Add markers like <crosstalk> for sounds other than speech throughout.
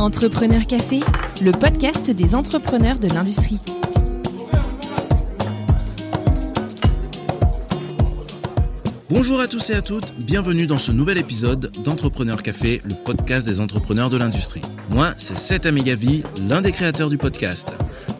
Entrepreneur Café, le podcast des entrepreneurs de l'industrie. Bonjour à tous et à toutes, bienvenue dans ce nouvel épisode d'Entrepreneur Café, le podcast des entrepreneurs de l'industrie. Moi, c'est Seth Amegavi, l'un des créateurs du podcast.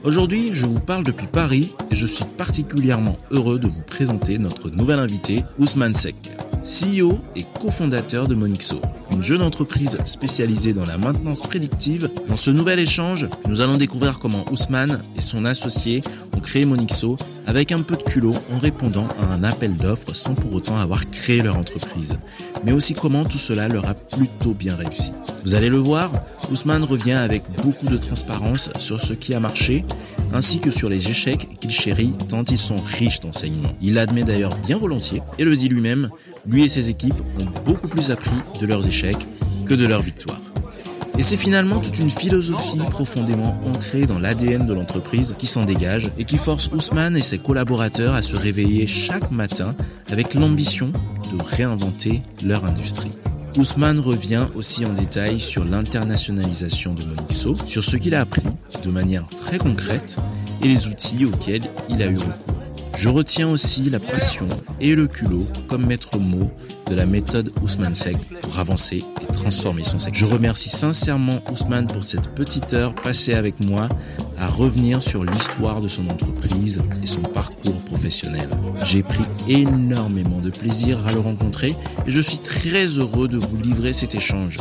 Aujourd'hui, je vous parle depuis Paris et je suis particulièrement heureux de vous présenter notre nouvel invité, Ousmane Sek. CEO et cofondateur de Monixo, une jeune entreprise spécialisée dans la maintenance prédictive. Dans ce nouvel échange, nous allons découvrir comment Ousmane et son associé ont créé Monixo avec un peu de culot en répondant à un appel d'offres sans pour autant avoir créé leur entreprise, mais aussi comment tout cela leur a plutôt bien réussi. Vous allez le voir, Ousmane revient avec beaucoup de transparence sur ce qui a marché, ainsi que sur les échecs qu'il chérit tant ils sont riches d'enseignements. Il l'admet d'ailleurs bien volontiers et le dit lui-même, lui et ses équipes ont beaucoup plus appris de leurs échecs que de leurs victoires. Et c'est finalement toute une philosophie profondément ancrée dans l'ADN de l'entreprise qui s'en dégage et qui force Ousmane et ses collaborateurs à se réveiller chaque matin avec l'ambition de réinventer leur industrie. Ousmane revient aussi en détail sur l'internationalisation de Monixo, sur ce qu'il a appris de manière très concrète et les outils auxquels il a eu recours. Je retiens aussi la passion et le culot comme maître mot de la méthode Ousmane Sek pour avancer et transformer son secteur. Je remercie sincèrement Ousmane pour cette petite heure passée avec moi à revenir sur l'histoire de son entreprise et son parcours professionnel. J'ai pris énormément de plaisir à le rencontrer et je suis très heureux de vous livrer cet échange.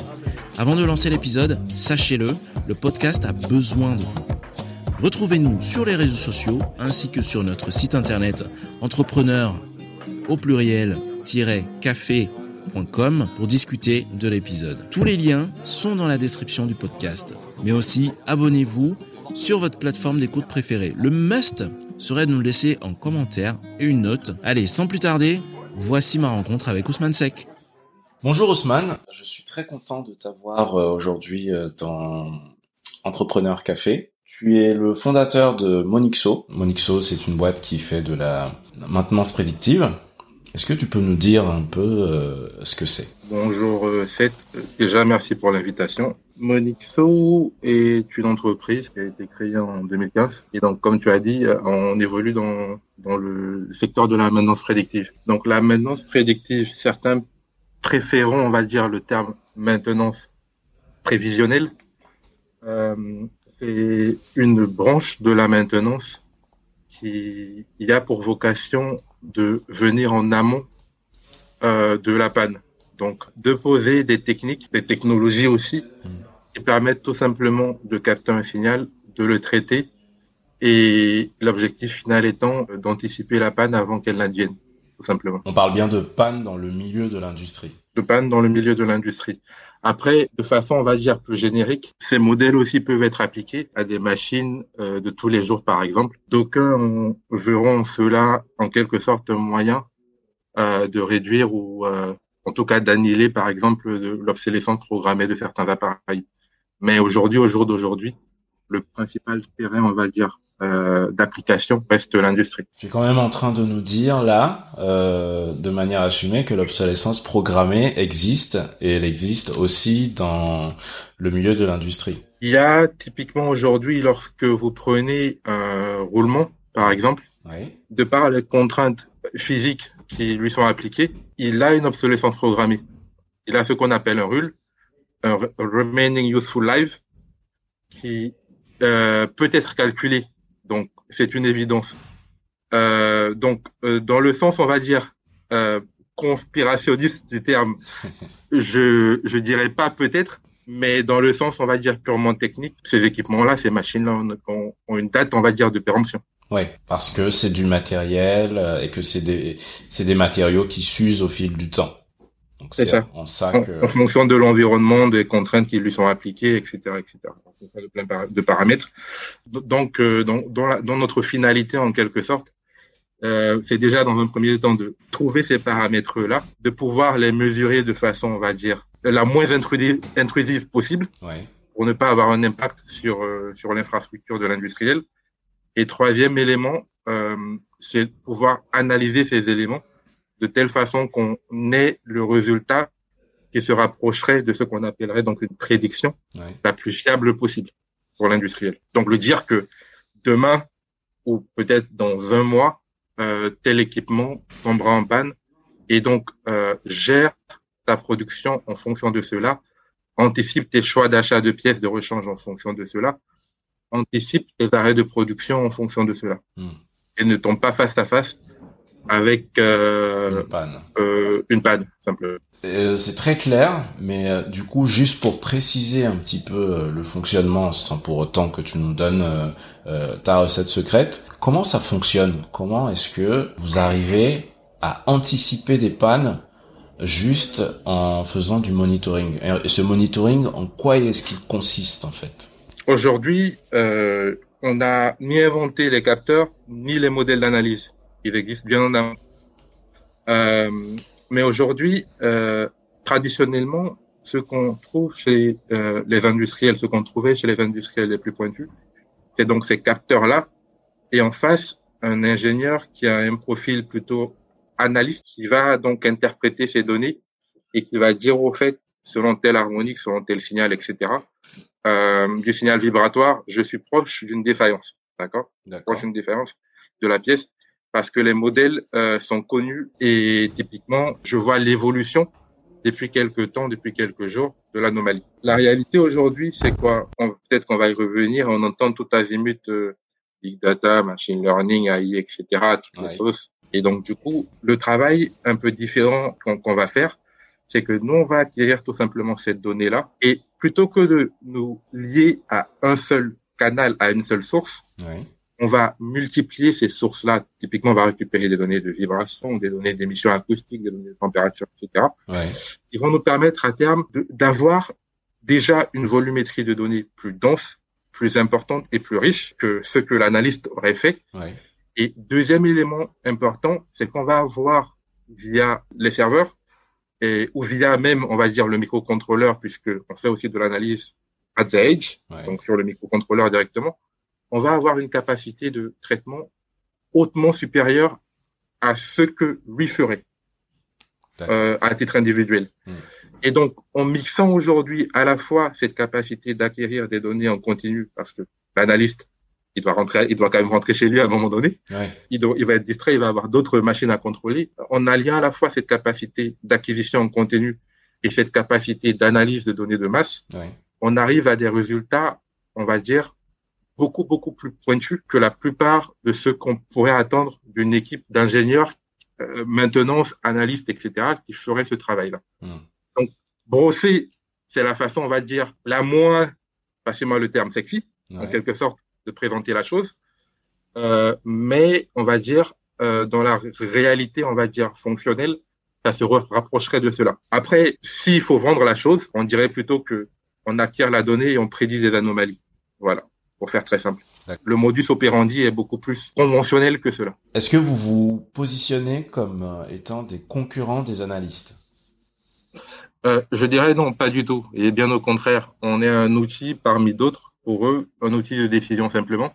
Avant de lancer l'épisode, sachez-le, le podcast a besoin de vous. Retrouvez-nous sur les réseaux sociaux ainsi que sur notre site internet entrepreneur au pluriel-café.com pour discuter de l'épisode. Tous les liens sont dans la description du podcast. Mais aussi, abonnez-vous sur votre plateforme d'écoute préférée. Le must serait de nous laisser en commentaire et une note. Allez, sans plus tarder, voici ma rencontre avec Ousmane Sek. Bonjour Ousmane, je suis très content de t'avoir euh, aujourd'hui euh, dans Entrepreneur Café. Tu es le fondateur de Monixo. Monixo, c'est une boîte qui fait de la maintenance prédictive. Est-ce que tu peux nous dire un peu euh, ce que c'est? Bonjour euh, Seth, déjà merci pour l'invitation. Monixo est une entreprise qui a été créée en 2015 et donc comme tu as dit, on évolue dans, le secteur de la maintenance prédictive. Donc la maintenance prédictive, certains préférons, on va dire, le terme maintenance prévisionnelle. Euh, c'est une branche de la maintenance qui a pour vocation de venir en amont euh, de la panne. Donc, de poser des techniques, des technologies aussi, qui permettent tout simplement de capter un signal, de le traiter, et l'objectif final étant d'anticiper la panne avant qu'elle n'advienne, tout simplement. On parle bien de panne dans le milieu de l'industrie. De panne dans le milieu de l'industrie. Après, de façon, on va dire, plus générique, ces modèles aussi peuvent être appliqués à des machines euh, de tous les jours, par exemple. D'aucuns verront cela en quelque sorte un moyen euh, de réduire ou euh, en tout cas d'annihiler, par exemple, l'obsolescence programmée de certains appareils. Mais aujourd'hui, au jour d'aujourd'hui, le principal terrain, on va dire, euh, d'application reste l'industrie. Tu es quand même en train de nous dire là, euh, de manière assumée, que l'obsolescence programmée existe et elle existe aussi dans le milieu de l'industrie. Il y a typiquement aujourd'hui, lorsque vous prenez un roulement, par exemple, oui. de par les contraintes physiques qui lui sont appliquées, il a une obsolescence programmée. Il a ce qu'on appelle un RUL, un Remaining Useful Life, qui euh, peut être calculé donc, c'est une évidence. Euh, donc, euh, dans le sens, on va dire, euh, conspirationniste du terme, <laughs> je je dirais pas peut-être, mais dans le sens, on va dire purement technique, ces équipements-là, ces machines-là ont, ont, une date, on va dire, de péremption. Oui, parce que c'est du matériel et que c'est des c'est des matériaux qui s'usent au fil du temps. Donc c'est ça. En, ça que... en, fonction de l'environnement, des contraintes qui lui sont appliquées, etc., etc. De plein de paramètres. Donc, euh, dans, dans, la, dans, notre finalité, en quelque sorte, euh, c'est déjà dans un premier temps de trouver ces paramètres-là, de pouvoir les mesurer de façon, on va dire, la moins intrusive, intrusive possible, ouais. pour ne pas avoir un impact sur euh, sur l'infrastructure de l'industriel. Et troisième élément, euh, c'est pouvoir analyser ces éléments de telle façon qu'on ait le résultat qui se rapprocherait de ce qu'on appellerait donc une prédiction la plus fiable possible pour l'industriel. Donc le dire que demain ou peut-être dans un mois, euh, tel équipement tombera en panne et donc euh, gère ta production en fonction de cela, anticipe tes choix d'achat de pièces de rechange en fonction de cela, anticipe tes arrêts de production en fonction de cela. Hmm. Et ne tombe pas face à face avec euh, une panne. Euh, une panne, simplement. Euh, c'est très clair, mais euh, du coup, juste pour préciser un petit peu euh, le fonctionnement, sans pour autant que tu nous donnes ta recette secrète, comment ça fonctionne? Comment est-ce que vous arrivez à anticiper des pannes juste en faisant du monitoring? Et ce monitoring, en quoi est-ce qu'il consiste en fait? Aujourd'hui, on n'a ni inventé les capteurs, ni les modèles d'analyse. Ils existent bien en amont. Mais aujourd'hui, euh, traditionnellement, ce qu'on trouve chez euh, les industriels, ce qu'on trouvait chez les industriels les plus pointus, c'est donc ces capteurs-là, et en face, un ingénieur qui a un profil plutôt analyste, qui va donc interpréter ces données et qui va dire au fait, selon telle harmonique, selon tel signal, etc., euh, du signal vibratoire, je suis proche d'une défaillance, d'accord Proche d'une défaillance de la pièce parce que les modèles euh, sont connus et typiquement, je vois l'évolution depuis quelques temps, depuis quelques jours de l'anomalie. La réalité aujourd'hui, c'est quoi? Peut-être qu'on va y revenir. On entend tout azimut euh, big data, machine learning, AI, etc. Toutes les choses. Et donc du coup, le travail un peu différent qu'on va faire, c'est que nous on va acquérir tout simplement cette donnée-là et plutôt que de nous lier à un seul canal, à une seule source, oui on va multiplier ces sources-là. Typiquement, on va récupérer des données de vibration, des données d'émissions acoustiques, des données de température, etc. Ouais. Ils vont nous permettre à terme d'avoir déjà une volumétrie de données plus dense, plus importante et plus riche que ce que l'analyste aurait fait. Ouais. Et deuxième élément important, c'est qu'on va avoir via les serveurs et, ou via même, on va dire, le microcontrôleur, puisque on fait aussi de l'analyse at the edge, donc sur le microcontrôleur directement on va avoir une capacité de traitement hautement supérieure à ce que lui ferait euh, à titre individuel. Hmm. Et donc, en mixant aujourd'hui à la fois cette capacité d'acquérir des données en continu, parce que l'analyste, il doit rentrer, il doit quand même rentrer chez lui à un moment donné. Il, doit, il va être distrait, il va avoir d'autres machines à contrôler. En alliant à la fois cette capacité d'acquisition en continu et cette capacité d'analyse de données de masse, on arrive à des résultats, on va dire, beaucoup, beaucoup plus pointu que la plupart de ce qu'on pourrait attendre d'une équipe d'ingénieurs, euh, maintenance, analystes, etc., qui ferait ce travail-là. Hmm. Donc, brosser, c'est la façon, on va dire, la moins, passez-moi le terme sexy, en quelque sorte, de présenter la chose. Euh, mais, on va dire, euh, dans la réalité, on va dire, fonctionnelle, ça se rapprocherait de cela. Après, s'il faut vendre la chose, on dirait plutôt que on acquiert la donnée et on prédit des anomalies. Voilà pour faire très simple. Le modus operandi est beaucoup plus conventionnel que cela. Est-ce que vous vous positionnez comme euh, étant des concurrents des analystes? Euh, Je dirais non, pas du tout. Et bien au contraire, on est un outil parmi d'autres pour eux, un outil de décision simplement,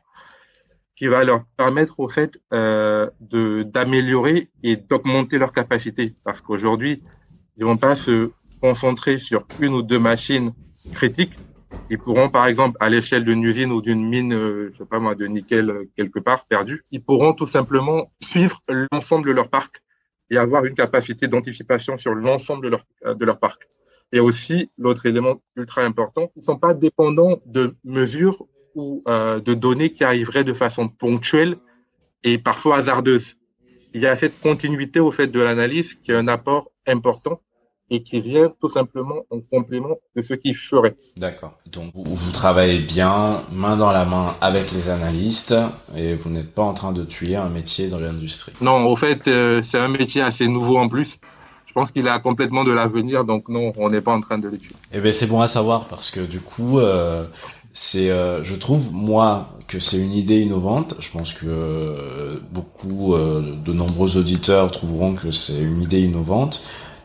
qui va leur permettre au fait euh, de d'améliorer et d'augmenter leur capacité. Parce qu'aujourd'hui, ils vont pas se concentrer sur une ou deux machines critiques, ils pourront, par exemple, à l'échelle d'une usine ou d'une mine, euh, je sais pas moi, de nickel euh, quelque part perdu, ils pourront tout simplement suivre l'ensemble de leur parc et avoir une capacité d'anticipation sur l'ensemble de leur, euh, de leur parc. Et aussi, l'autre élément ultra important, ils ne sont pas dépendants de mesures ou de données qui arriveraient de façon ponctuelle et parfois hasardeuse. Il y a cette continuité au fait de l'analyse qui est un apport important et qui vient tout simplement en complément de ce qu'il ferait. D'accord. Donc vous, travaillez bien main dans la main avec les analystes et vous n'êtes pas en train de tuer un métier dans l'industrie. Non, au fait, euh, c'est un métier assez nouveau en plus. Je pense qu'il a complètement de l'avenir, donc non, on n'est pas en train de le tuer. Eh bien, c'est bon à savoir parce que du coup, euh, c'est, euh, je trouve moi que c'est une idée innovante. Je pense que euh, beaucoup, de nombreux auditeurs trouveront que c'est une idée innovante.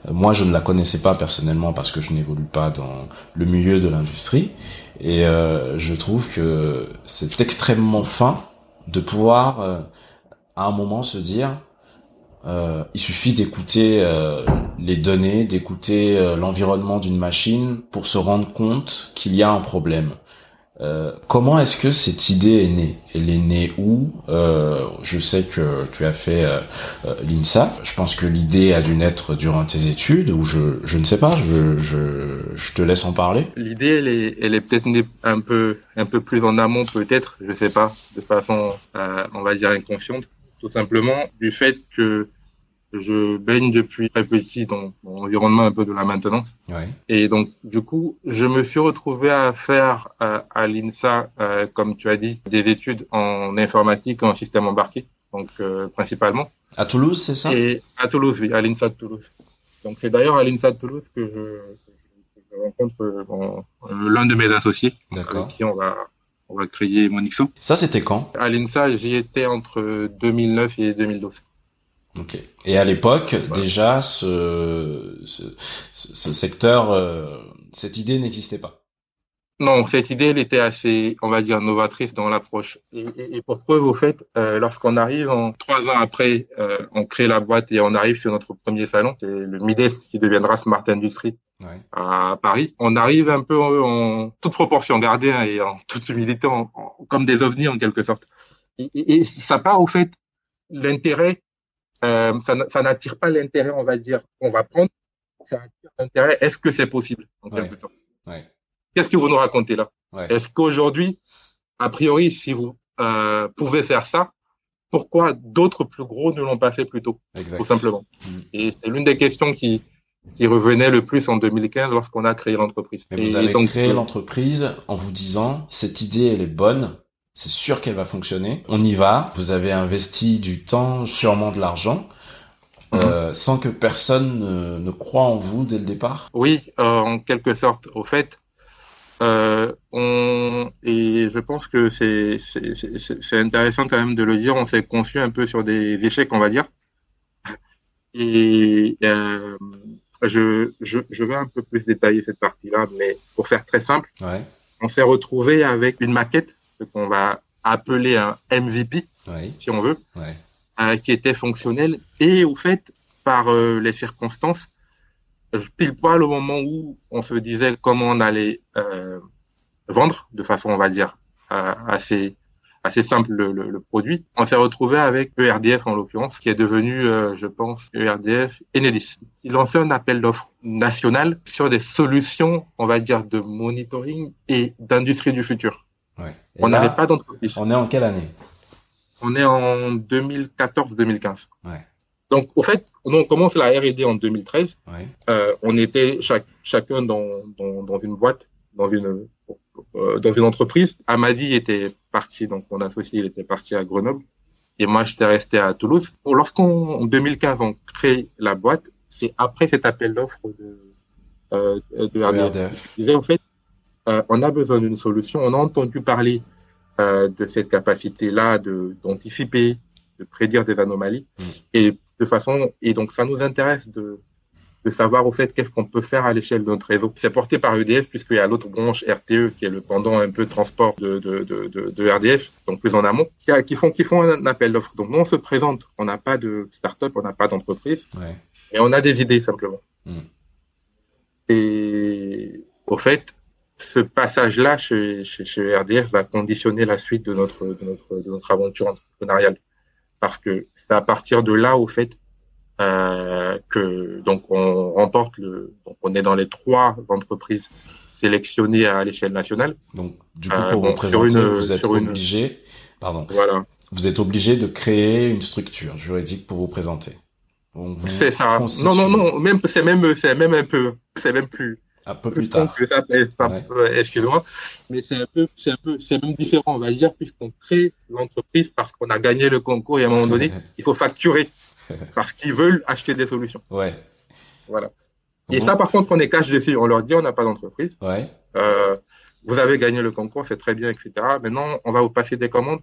Moi, je ne la connaissais pas personnellement parce que je n'évolue pas dans le milieu de l'industrie. Et euh, je trouve que c'est extrêmement fin de pouvoir, euh, à un moment, se dire, euh, il suffit d'écouter les données, d'écouter l'environnement d'une machine pour se rendre compte qu'il y a un problème. Euh, comment est-ce que cette idée est née? Elle est née où? Euh, Je sais que tu as fait euh, l'INSA. Je pense que l'idée a dû naître durant tes études, ou je, ne sais pas. Je, je, te laisse en parler. L'idée, elle est, elle est peut-être née un peu, un peu plus en amont, peut-être. Je sais pas, de façon, on va dire inconsciente, tout simplement du fait que je baigne depuis très petit dans, l'environnement un peu de la maintenance. Ouais. Et donc, du coup, je me suis retrouvé à faire euh, à l'INSA, euh, comme tu as dit, des études en informatique en système embarqué, donc euh, principalement. À Toulouse, c'est ça? Et à Toulouse, oui, à l'INSA de Toulouse. Donc, c'est d'ailleurs à l'INSA de Toulouse que je, je rencontre l'un de mes associés, avec qui on va on va créer Monixo. Ça, c'était quand? À l'INSA, j'y étais entre 2009 et 2012. Ok. Et à l'époque, déjà, ce, ce, ce secteur, euh, cette idée n'existait pas. Non, cette idée, elle était assez, on va dire, novatrice dans l'approche. Et, et, pour preuve, au fait, euh, lorsqu'on arrive en trois ans après, euh, on crée la boîte et on arrive sur notre premier salon, c'est le Mides qui deviendra Smart Industry ouais. à Paris. On arrive un peu en, toute proportion gardée hein, et en toute humilité, en, comme des ovnis en quelque sorte. Et, et ça part au fait l'intérêt euh, ça, n'attire pas l'intérêt, on va dire, qu'on va prendre. Ça attire l'intérêt. Est-ce que c'est possible en ouais. quelque sorte? Ouais. Qu'est-ce que vous nous racontez là? Ouais. Est-ce qu'aujourd'hui, a priori, si vous euh, pouvez faire ça, pourquoi d'autres plus gros ne l'ont pas fait plus tôt? Exact. Tout simplement. Mm. Et c'est l'une des questions qui qui revenait le plus en 2015 lorsqu'on a créé l'entreprise. Mais vous avez donc, créé euh, l'entreprise en vous disant cette idée elle est bonne, c'est sûr qu'elle va fonctionner. On y va. Vous avez investi du temps, sûrement de l'argent. Euh, sans que personne ne, ne, croit en vous dès le départ Oui, euh, en quelque sorte. Au fait, euh, on et je pense que c'est c'est intéressant quand même de le dire. On s'est conçu un peu sur des échecs, on va dire. Et je, je je vais un peu plus détailler cette partie-là, mais pour faire très simple, ouais. on s'est retrouvé avec une maquette, ce qu'on va appeler un MVP, si on veut. Euh, qui était fonctionnel et au fait par euh, les circonstances pile poil au moment où on se disait comment on allait euh, vendre de façon on va dire assez assez simple le, le, le produit. On s'est retrouvé avec ERDF en l'occurrence qui est devenu je pense ERDF Enedis. Il lançait un appel d'offres national sur des solutions on va dire de monitoring et d'industrie du futur ouais. on n'avait pas d'entreprise on est en quelle année? On est en 2014-2015. Ouais. Donc, au fait, on commence la R&D en 2013. Ouais. Euh, on était chaque, chacun dans, dans, dans, une boîte, dans une, euh, dans une entreprise. Amadi était parti, donc mon associé, il était parti à Grenoble. Et moi, j'étais resté à Toulouse. Lorsqu'on, en 2015, on crée la boîte, c'est après cet appel d'offres de, euh, de. RDF. Je disais, en fait, euh, on a besoin d'une solution. On a entendu parler euh, de cette capacité-là de d'anticiper, de prédire des anomalies, Mm. et de façon et donc ça nous intéresse de de savoir au fait qu'est-ce qu'on peut faire à l'échelle de notre réseau. C'est porté par EDF puisqu'il y a l'autre branche RTE qui est le pendant un peu transport de de, de, de, RDF, donc plus en amont, qui, a, qui font qui font un appel d'offres. Donc nous on se présente, on n'a pas de start-up, on n'a pas d'entreprise, ouais. et on a des idées simplement. Mm. Et au fait, ce passage-là chez, chez, chez, RDF va conditionner la suite de notre, de notre, de notre aventure entrepreneuriale. Parce que c'est à partir de là, au fait, euh, que donc on remporte le, donc on est dans les trois entreprises sélectionnées à l'échelle nationale. Donc du coup, pour euh, vous bon, présenter, une, vous êtes obligé, une... pardon, voilà. vous êtes obligé de créer une structure juridique pour vous présenter. C'est ça. Constitue... Non, non, non, même c'est même c'est même un peu, c'est même plus un peu plus tard. Que ça, ouais. Excuse-moi, mais c'est un peu, c'est un peu, c'est même différent, on va dire, puisqu'on crée l'entreprise parce qu'on a gagné le concours et à un moment donné, <laughs> il faut facturer <laughs> parce qu'ils veulent acheter des solutions. Ouais. Voilà. Et bon. ça, par contre, on est cash dessus. On leur dit, on n'a pas d'entreprise. Ouais. Euh, vous avez gagné le concours, c'est très bien, etc. Maintenant, on va vous passer des commandes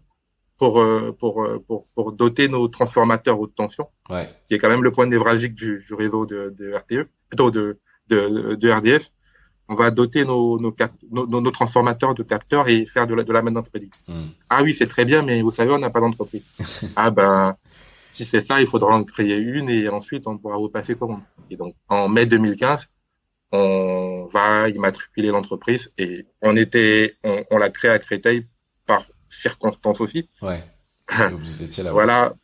pour euh, pour pour pour doter nos transformateurs haute tension, ouais. qui est quand même le point névralgique du, du réseau de, de RTE, plutôt de de, de RDF, on va doter nos, nos, cap, nos, nos, transformateurs de capteurs et faire de la, de la maintenance prédictive. Mm. Ah oui, c'est très bien, mais vous savez, on n'a pas d'entreprise. <laughs> ah ben, si c'est ça, il faudra en créer une et ensuite on pourra repasser commande. Et donc, en mai 2015, on va immatriculer l'entreprise et on était, on, on l'a créé à Créteil par circonstance aussi. Ouais. <laughs> vous étiez là. voilà.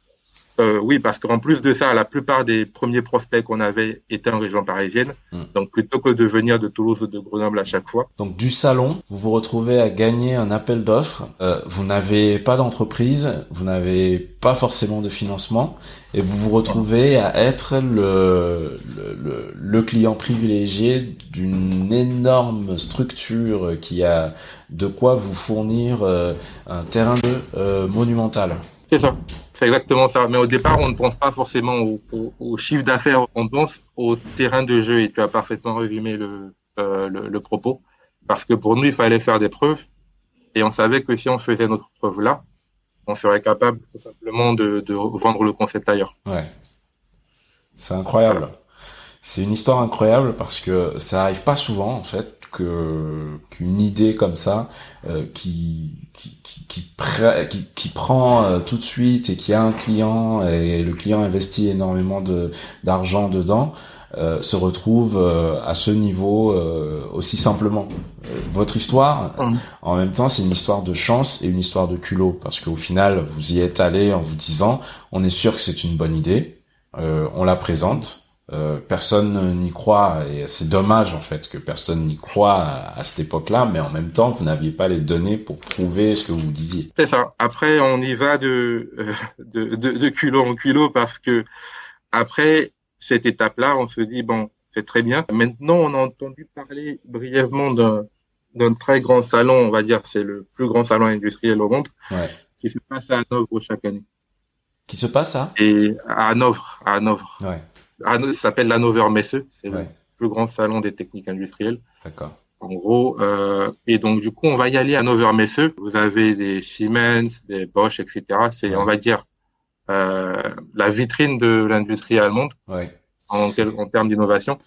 Euh, oui, parce qu'en plus de ça, la plupart des premiers prospects qu'on avait étaient en région parisienne. Hmm. Donc, plutôt que de venir de Toulouse ou de Grenoble à chaque fois. Donc du salon, vous vous retrouvez à gagner un appel d'offres. Euh, vous n'avez pas d'entreprise, vous n'avez pas forcément de financement, et vous vous retrouvez à être le, le, le- le client privilégié d'une énorme structure qui a de quoi vous fournir euh, un terrain de euh, monumental. C'est ça. C'est exactement ça. Mais au départ, on ne pense pas forcément au, au- au chiffre d'affaires. On pense au terrain de jeu. Et tu as parfaitement résumé le, euh, le, le propos. Parce que pour nous, il fallait faire des preuves. Et on savait que si on faisait notre preuve là, on serait capable tout simplement de, de vendre le concept ailleurs. Ouais. C'est incroyable. C'est une histoire incroyable parce que ça arrive pas souvent en fait que qu'une idée comme ça euh, qui qui qui qui, pre- qui qui prend euh, tout de suite et qui a un client et le client investit énormément de d'argent dedans euh, se retrouve euh, à ce niveau euh, aussi simplement. Euh, votre histoire, Mhm. en même temps, c'est une histoire de chance et une histoire de culot parce qu'au final, vous y êtes allé en vous disant, on est sûr que c'est une bonne idée, euh, on la présente. Euh, personne n'y croit et c'est dommage en fait que personne n'y croit à, à cette époque-là, mais en même temps vous n'aviez pas les données pour prouver ce que vous disiez. C'est ça. Après, on y va de, euh, de, de, de culot en culot parce que après cette étape-là, on se dit, bon, c'est très bien. Maintenant, on a entendu parler brièvement d'un d'un très grand salon, on va dire, c'est le plus grand salon industriel au monde, Ouais. qui se passe à Hanovre chaque année. Qui se passe ça Et à Hanovre, à Hanovre. Ouais, Ça s'appelle l'Hannover Messe, c'est le plus grand salon des techniques industrielles. d'accord. En gros, euh, et donc du coup, on va y aller à Hannover Messe. Vous avez des Siemens, des Bosch, etc. C'est, Ouais. on va dire, euh, la vitrine de l'industrie allemande Ouais, en, termes d'innovation.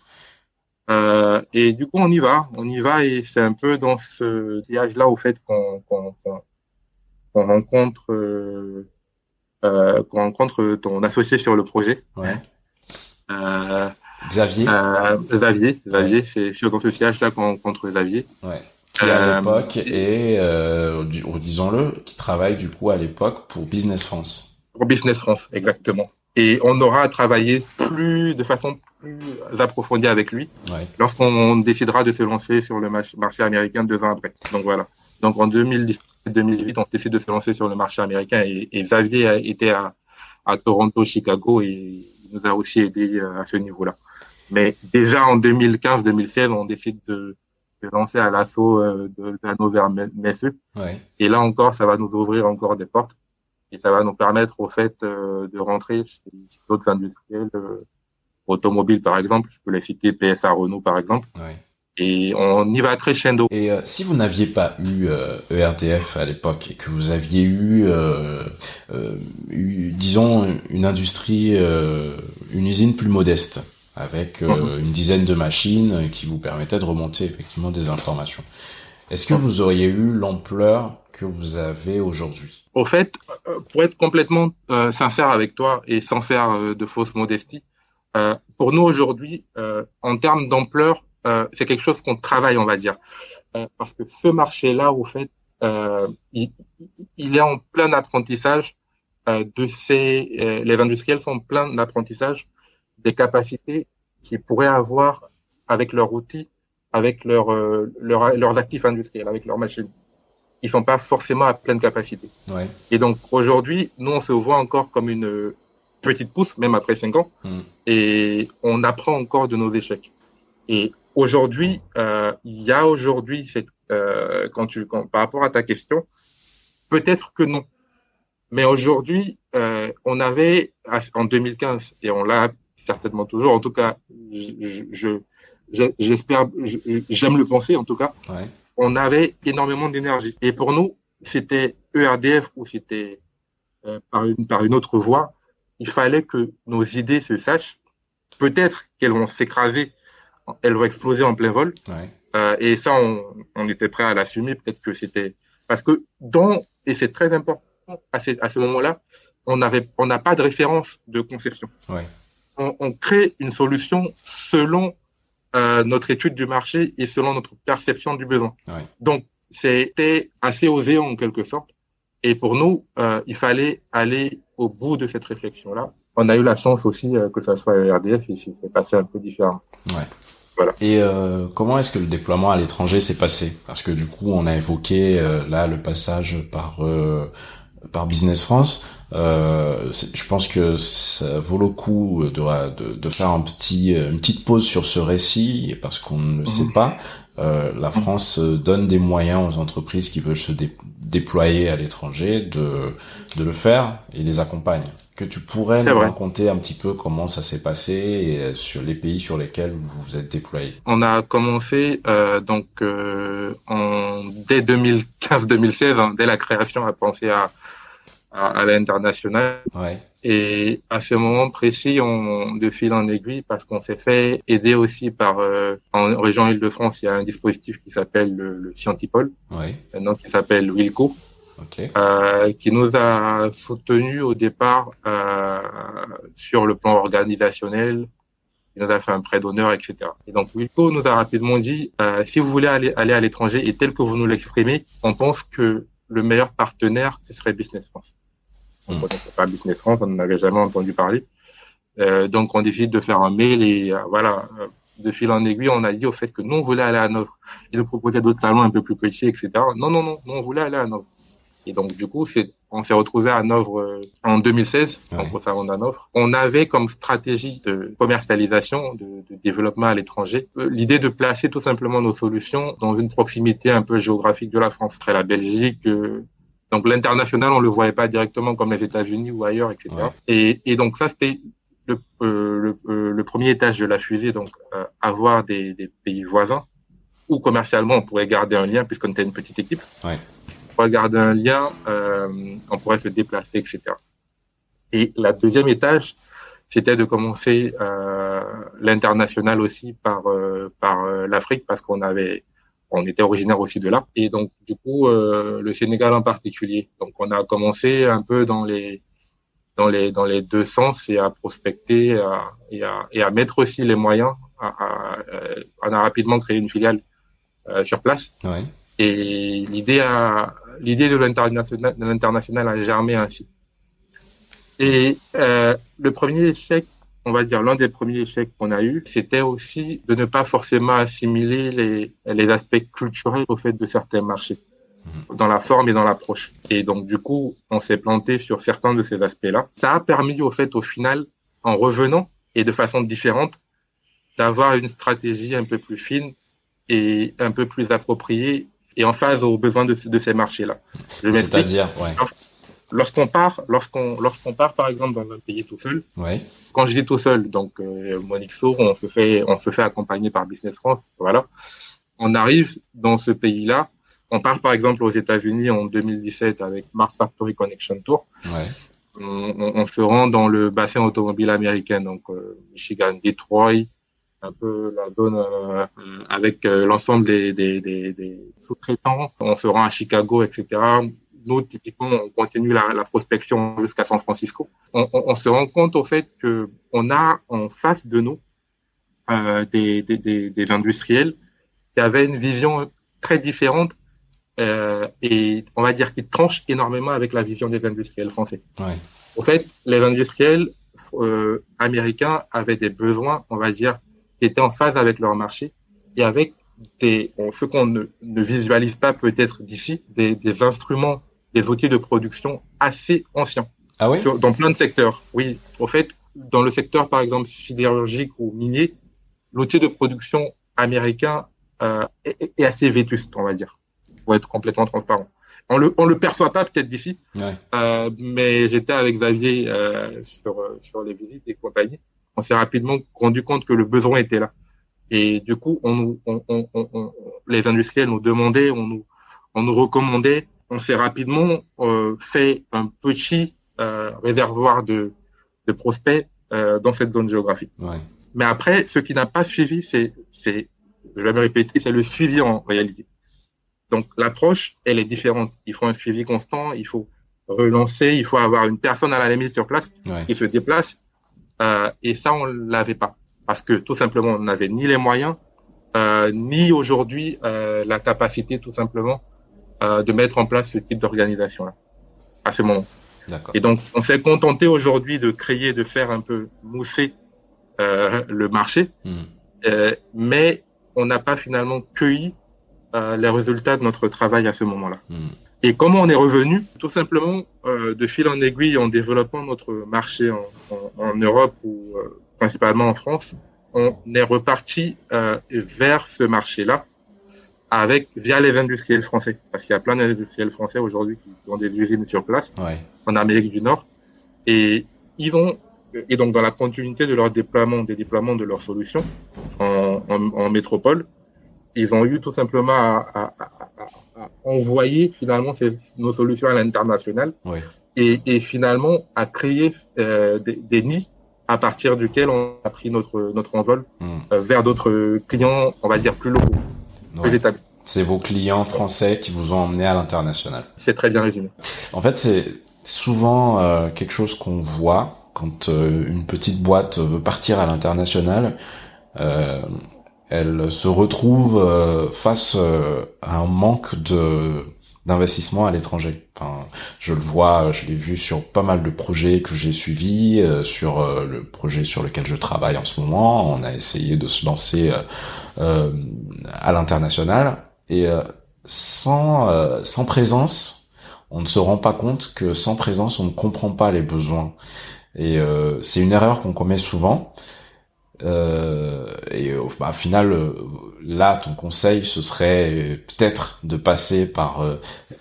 Euh, et du coup, on y va, on y va, et c'est un peu dans ce sillage-là, au fait, qu'on rencontre qu'on rencontre ton associé sur le projet, ouais. Euh, Xavier, euh, Xavier. Xavier, c'est sur dans ce sillage-là qu'on rencontre Xavier. ouais. Qui à Euh, l'époque euh, du- disons-le, qui travaille du coup à l'époque pour Business France. Pour Business France, exactement. Et on aura travaillé plus de façon plus approfondie avec lui Ouais, lorsqu'on décidera de se lancer sur le marché américain deux ans après. Donc voilà. Donc en 2017-2018, on décide de se lancer sur le marché américain et, et Xavier été à, à Toronto, Chicago et nous a aussi aidé euh, à ce niveau-là. Mais déjà en 2015-2016, on décide de se lancer à l'assaut euh, de, de Hannover Messe. ouais, Et là encore, ça va nous ouvrir encore des portes et ça va nous permettre au fait euh, de rentrer chez d'autres industriels automobiles par exemple. Je peux les citer PSA Renault par exemple. ouais. Et on y va crescendo. Et euh, si vous n'aviez pas eu euh, ERDF à l'époque et que vous aviez eu, euh, euh, eu, disons, une industrie, une usine plus modeste, avec Mhm. une dizaine de machines qui vous permettaient de remonter effectivement des informations, est-ce que Mhm. vous auriez eu l'ampleur que vous avez aujourd'hui? Au fait, pour être complètement sincère avec toi et sans faire de fausse modestie, pour nous aujourd'hui, en termes d'ampleur, euh, c'est quelque chose qu'on travaille, on va dire, Euh, parce que ce marché-là, au fait, euh, il, il est en plein apprentissage de ces, les industriels sont en plein d'apprentissage des capacités qu'ils pourraient avoir avec leurs outils, avec leur, leur- leurs actifs industriels, avec leurs machines. Ils sont pas forcément à pleine capacité. Ouais. Et donc aujourd'hui, nous, on se voit encore comme une petite pousse, même après cinq ans, Mm. et on apprend encore de nos échecs. Et aujourd'hui, euh, il y a aujourd'hui, euh, quand tu, quand, par rapport à ta question, peut-être que non. Mais aujourd'hui, euh, on avait en 2015 et on l'a certainement toujours. En tout cas, je, je- je- j'espère, je- j'aime le penser en tout cas Ouais. on avait énormément d'énergie. Et pour nous, c'était ERDF ou c'était euh, par, une, par une autre voie, il fallait que nos idées se sachent. Peut-être qu'elles vont s'écraser, elles vont exploser en plein vol. Ouais. Euh, et ça, on, on était prêt à l'assumer. Peut-être que c'était parce que dans et c'est très important à ce, à ce moment-là, on n'avait, on n'a pas de référence de conception. Ouais. On, on crée une solution selon euh, notre étude du marché et selon notre perception du besoin. Ouais. Donc, c'était assez osé en quelque sorte. Et pour nous, euh, il fallait aller au bout de cette réflexion-là. On a eu la chance aussi euh, que ça soit RDF et c'est passé un peu différent. Ouais. Voilà. Et euh, comment est-ce que le déploiement à l'étranger s'est passé? Parce que du coup, on a évoqué là le passage par par Business France. Euh, je pense que ça vaut le coup de, de, de faire un petit, une petite pause sur ce récit parce qu'on ne le sait Mhm. pas. Euh, la France euh, donne des moyens aux entreprises qui veulent se dé- déployer à l'étranger de, de le faire et les accompagne. Que tu pourrais nous vrai. raconter un petit peu comment ça s'est passé et euh, sur les pays sur lesquels vous vous êtes déployé. On a commencé euh, donc euh, en dès 2015-2016, hein, dès la création, à penser à à, à l'international. Ouais, Et à ce moment précis, on de fil en aiguille, parce qu'on s'est fait aider aussi par euh, en région Île-de-France, il y a un dispositif qui s'appelle le, le Scientipol, ouais, maintenant qui s'appelle Wilco, ok, euh, qui nous a soutenus au départ euh, sur le plan organisationnel. Il nous a fait un prêt d'honneur, etc. Et donc Wilco nous a rapidement dit euh, si vous voulez aller, aller à l'étranger et tel que vous nous l'exprimez, on pense que le meilleur partenaire ce serait Business France. On ne connaissait pas Business France, on n'en avait jamais entendu parler. Euh, donc on décide de faire un mail et euh, voilà. euh, de fil en aiguille, on a dit au fait que nous on voulait aller à Hanovre. Ils nous proposaient d'autres salons un peu plus petits, etc. Non, non, non, nous on voulait aller à Hanovre. Et donc, du coup, c'est, on s'est retrouvé à Hanovre en 2016, Ouais. donc au salon d'Hanovre. On avait comme stratégie de commercialisation, de, de développement à l'étranger, l'idée de placer tout simplement nos solutions dans une proximité un peu géographique de la France, après la Belgique. Euh, donc, l'international, on le voyait pas directement comme les États-Unis ou ailleurs, etc. Ouais. Et, et donc, ça, c'était le, euh, le, euh, le premier étage de la fusée, donc euh, avoir des, des pays voisins où commercialement on pourrait garder un lien puisqu'on était une petite équipe. Ouais. On pourrait garder un lien, euh, on pourrait se déplacer, etc. Et la deuxième étage, c'était de commencer euh, l'international aussi par euh, par euh, l'Afrique parce qu'on avait on était originaire aussi de là et donc du coup euh, le Sénégal en particulier. Donc on a commencé un peu dans les dans les dans les deux sens et à prospecter à- et à et à mettre aussi les moyens. À, euh, on a rapidement créé une filiale euh, sur place ouais, et l'idée a l'idée de l'international de l'international a germé ainsi. Et euh, le premier échec, on va dire l'un des premiers échecs qu'on a eu, c'était aussi de ne pas forcément assimiler les les aspects culturels au fait de certains marchés dans la forme et dans l'approche. Et donc du coup, on s'est planté sur certains de ces aspects-là. Ça a permis au fait au final, en revenant et de façon différente, d'avoir une stratégie un peu plus fine et un peu plus appropriée et en phase aux besoins de, de ces marchés-là. C'est-à-dire, ouais, Lorsqu'on part, lorsqu'on lorsqu'on part par exemple dans un pays tout seul, ouais, quand je dis tout seul, donc euh, Monique Sour, on se fait on se fait accompagner par Business France, voilà. On arrive dans ce pays-là, on part par exemple aux États-Unis en 2017 avec Smart Factory Connection Tour. ouais, On, on- on se rend dans le bassin automobile américain, donc euh, Michigan, Detroit, un peu la zone euh, euh, avec euh, l'ensemble des, des, des, des sous-traitants. On se rend à Chicago, etc. Nous, typiquement, on continue la, la prospection jusqu'à San Francisco. On, on, on se rend compte au fait que on a en face de nous euh, des, des, des, des industriels qui avaient une vision très différente euh, et on va dire qui tranche énormément avec la vision des industriels français. ouais, En fait, les industriels euh, américains avaient des besoins, on va dire, qui étaient en phase avec leur marché et avec des, ce qu'on ne, ne visualise pas peut-être d'ici, des, des instruments, des outils de production assez anciens ah oui, sur- dans plein de secteurs. Oui, au fait, dans le secteur par exemple sidérurgique ou minier, l'outil de production américain euh, est, assez vétuste, on va dire, pour être complètement transparent. On le, on le perçoit pas peut-être d'ici, ouais, euh, mais j'étais avec Xavier euh, sur, sur les visites et compagnie. On s'est rapidement rendu compte que le besoin était là. Et du coup, on nous, on, on, on, on- les industriels nous demandaient, on nous, on nous recommandait. On s'est rapidement euh, fait un petit euh, réservoir de, de prospects euh, dans cette zone géographique. ouais, Mais après, ce qui n'a pas suivi, c'est, c'est, je vais me répéter, c'est le suivi en réalité. Donc l'approche, elle est différente. Il faut un suivi constant, il faut relancer, il faut avoir une personne à la limite sur place Ouais. qui se déplace. Euh, et ça, on l'avait pas. Parce que tout simplement, on n'avait ni les moyens, euh, ni aujourd'hui euh, la capacité tout simplement euh, de mettre en place ce type d'organisation-là à ce moment. Et donc, on s'est contenté aujourd'hui de créer, de faire un peu mousser euh, le marché, Hmm. euh, mais on n'a pas finalement cueilli euh, les résultats de notre travail à ce moment-là. Hmm. Et comment on est revenu? Tout simplement, euh, de fil en aiguille, en développant notre marché en, en- en Europe ou euh, principalement en France, on est reparti euh, vers ce marché-là avec via les industriels français, parce qu'il y a plein d'industriels français aujourd'hui qui ont des usines sur place Ouais. en Amérique du Nord, et ils vont et donc dans la continuité de leur déploiement, des déploiements de leurs solutions en, en, en métropole, ils ont eu tout simplement à, à, à, à- à envoyer finalement ces- nos solutions à l'international. Et, et finalement à créer euh, des, des nids à partir duquel on a pris notre notre envol Hmm. euh, vers d'autres clients, on va dire plus locaux, Ouais. C'est vos clients français qui vous ont emmené à l'international. C'est très bien résumé. En fait, c'est souvent euh, quelque chose qu'on voit quand euh, une petite boîte veut partir à l'international. Euh, elle se retrouve euh, face euh, à un manque de d'investissement à l'étranger. Enfin, je le vois, je l'ai vu sur pas mal de projets que j'ai suivis, euh, sur euh, le projet sur lequel je travaille en ce moment. On a essayé de se lancer euh, euh, à l'international et euh, sans sans présence, on ne se rend pas compte que sans présence, on ne comprend pas les besoins. Et c'est une erreur qu'on commet souvent. Euh, et au bah, au final, euh, là, ton conseil, ce serait peut-être de passer par euh,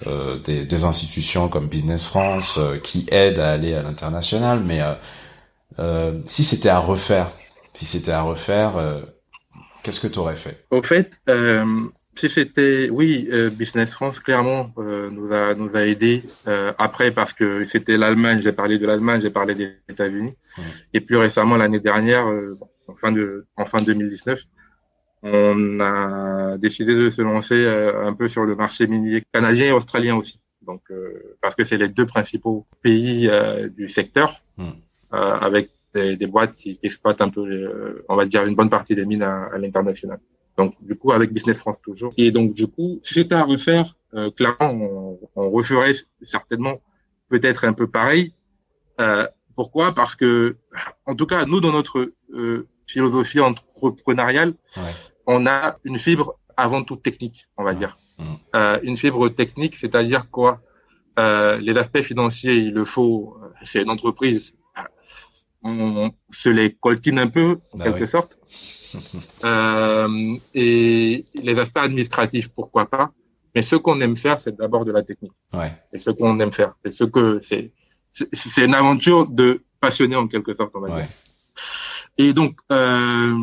euh, des, des institutions comme Business France euh, qui aident à aller à l'international. Mais euh, euh, si c'était à refaire, si c'était à refaire, euh, qu'est-ce que tu aurais fait? Au fait, euh, si c'était, oui, euh, Business France clairement euh, nous a nous a aidé. Euh, après, parce que c'était l'Allemagne, j'ai parlé de l'Allemagne, j'ai parlé des États-Unis, et plus récemment l'année dernière, euh, en fin de en fin 2019, on a décidé de se lancer euh, un peu sur le marché minier canadien et australien aussi. Donc, euh, parce que c'est les deux principaux pays euh, du secteur, Hmm. euh, avec des, des boîtes qui, qui exploitent un peu, euh, on va dire, une bonne partie des mines à, à l'international. Donc, du coup, avec Business France toujours. Et donc, du coup, si c'était à refaire, euh, clairement, on, on referait certainement peut-être un peu pareil. Euh, pourquoi? Parce que, en tout cas, nous, dans notre euh, philosophie entrepreneuriale, Ouais. on a une fibre avant tout technique, on va Ouais. dire. Mm. Euh, une fibre technique, c'est-à-dire quoi? Euh, Les aspects financiers, il le faut. euh, C'est une entreprise. On se les coltine un peu, en Bah quelque oui. sorte. <laughs> Euh, et les aspects administratifs, pourquoi pas. Mais ce qu'on aime faire, c'est d'abord de la technique. Ouais. C'est ce qu'on aime faire. C'est ce que c'est. C'est c'est une aventure de passionné en quelque sorte, on va dire. Et donc, euh,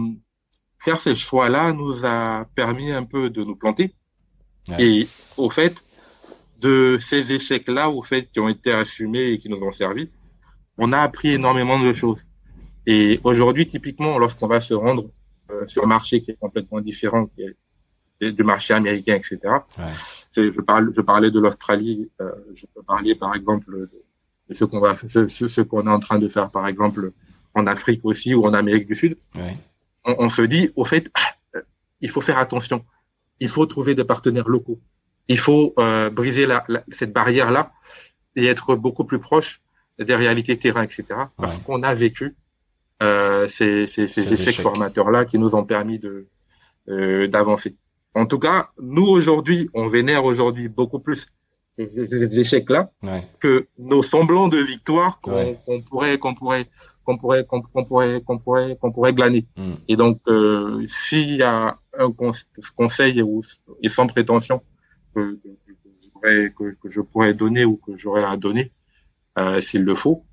faire ces choix-là nous a permis un peu de nous planter. Ouais. Et au fait, de ces échecs-là, au fait, qui ont été assumés et qui nous ont servi, on a appris énormément de choses. Et aujourd'hui, typiquement, lorsqu'on va se rendre euh, sur un marché qui est complètement différent, qui est du marché américain, etc. Ouais. Je, parle, je parlais de l'Australie, euh, je peux parler par exemple de, ce qu'on va, ce qu'on est en train de faire par exemple en Afrique aussi ou en Amérique du Sud. Ouais. On, on se dit, au fait, euh, il faut faire attention. Il faut trouver des partenaires locaux. Il faut euh, briser la, la- cette barrière-là et être beaucoup plus proche des réalités terrain, etc. Parce Ouais. qu'on a vécu euh, ces, ces, ces Ces échecs, échecs. formateurs-là qui nous ont permis de euh, d'avancer. En tout cas, nous aujourd'hui, on vénère aujourd'hui beaucoup plus ces, échecs-là Ouais. que nos semblants de victoire qu'on Ouais. pourrait qu'on pourrait qu'on pourrait qu'on pourrait qu'on pourrait qu'on pourrait glaner. Mm. Et donc, euh, s'il y a un conse- conseil et sans prétention que, que, que je pourrais- que- que je pourrais donner ou que j'aurais à donner, euh, s'il le faut,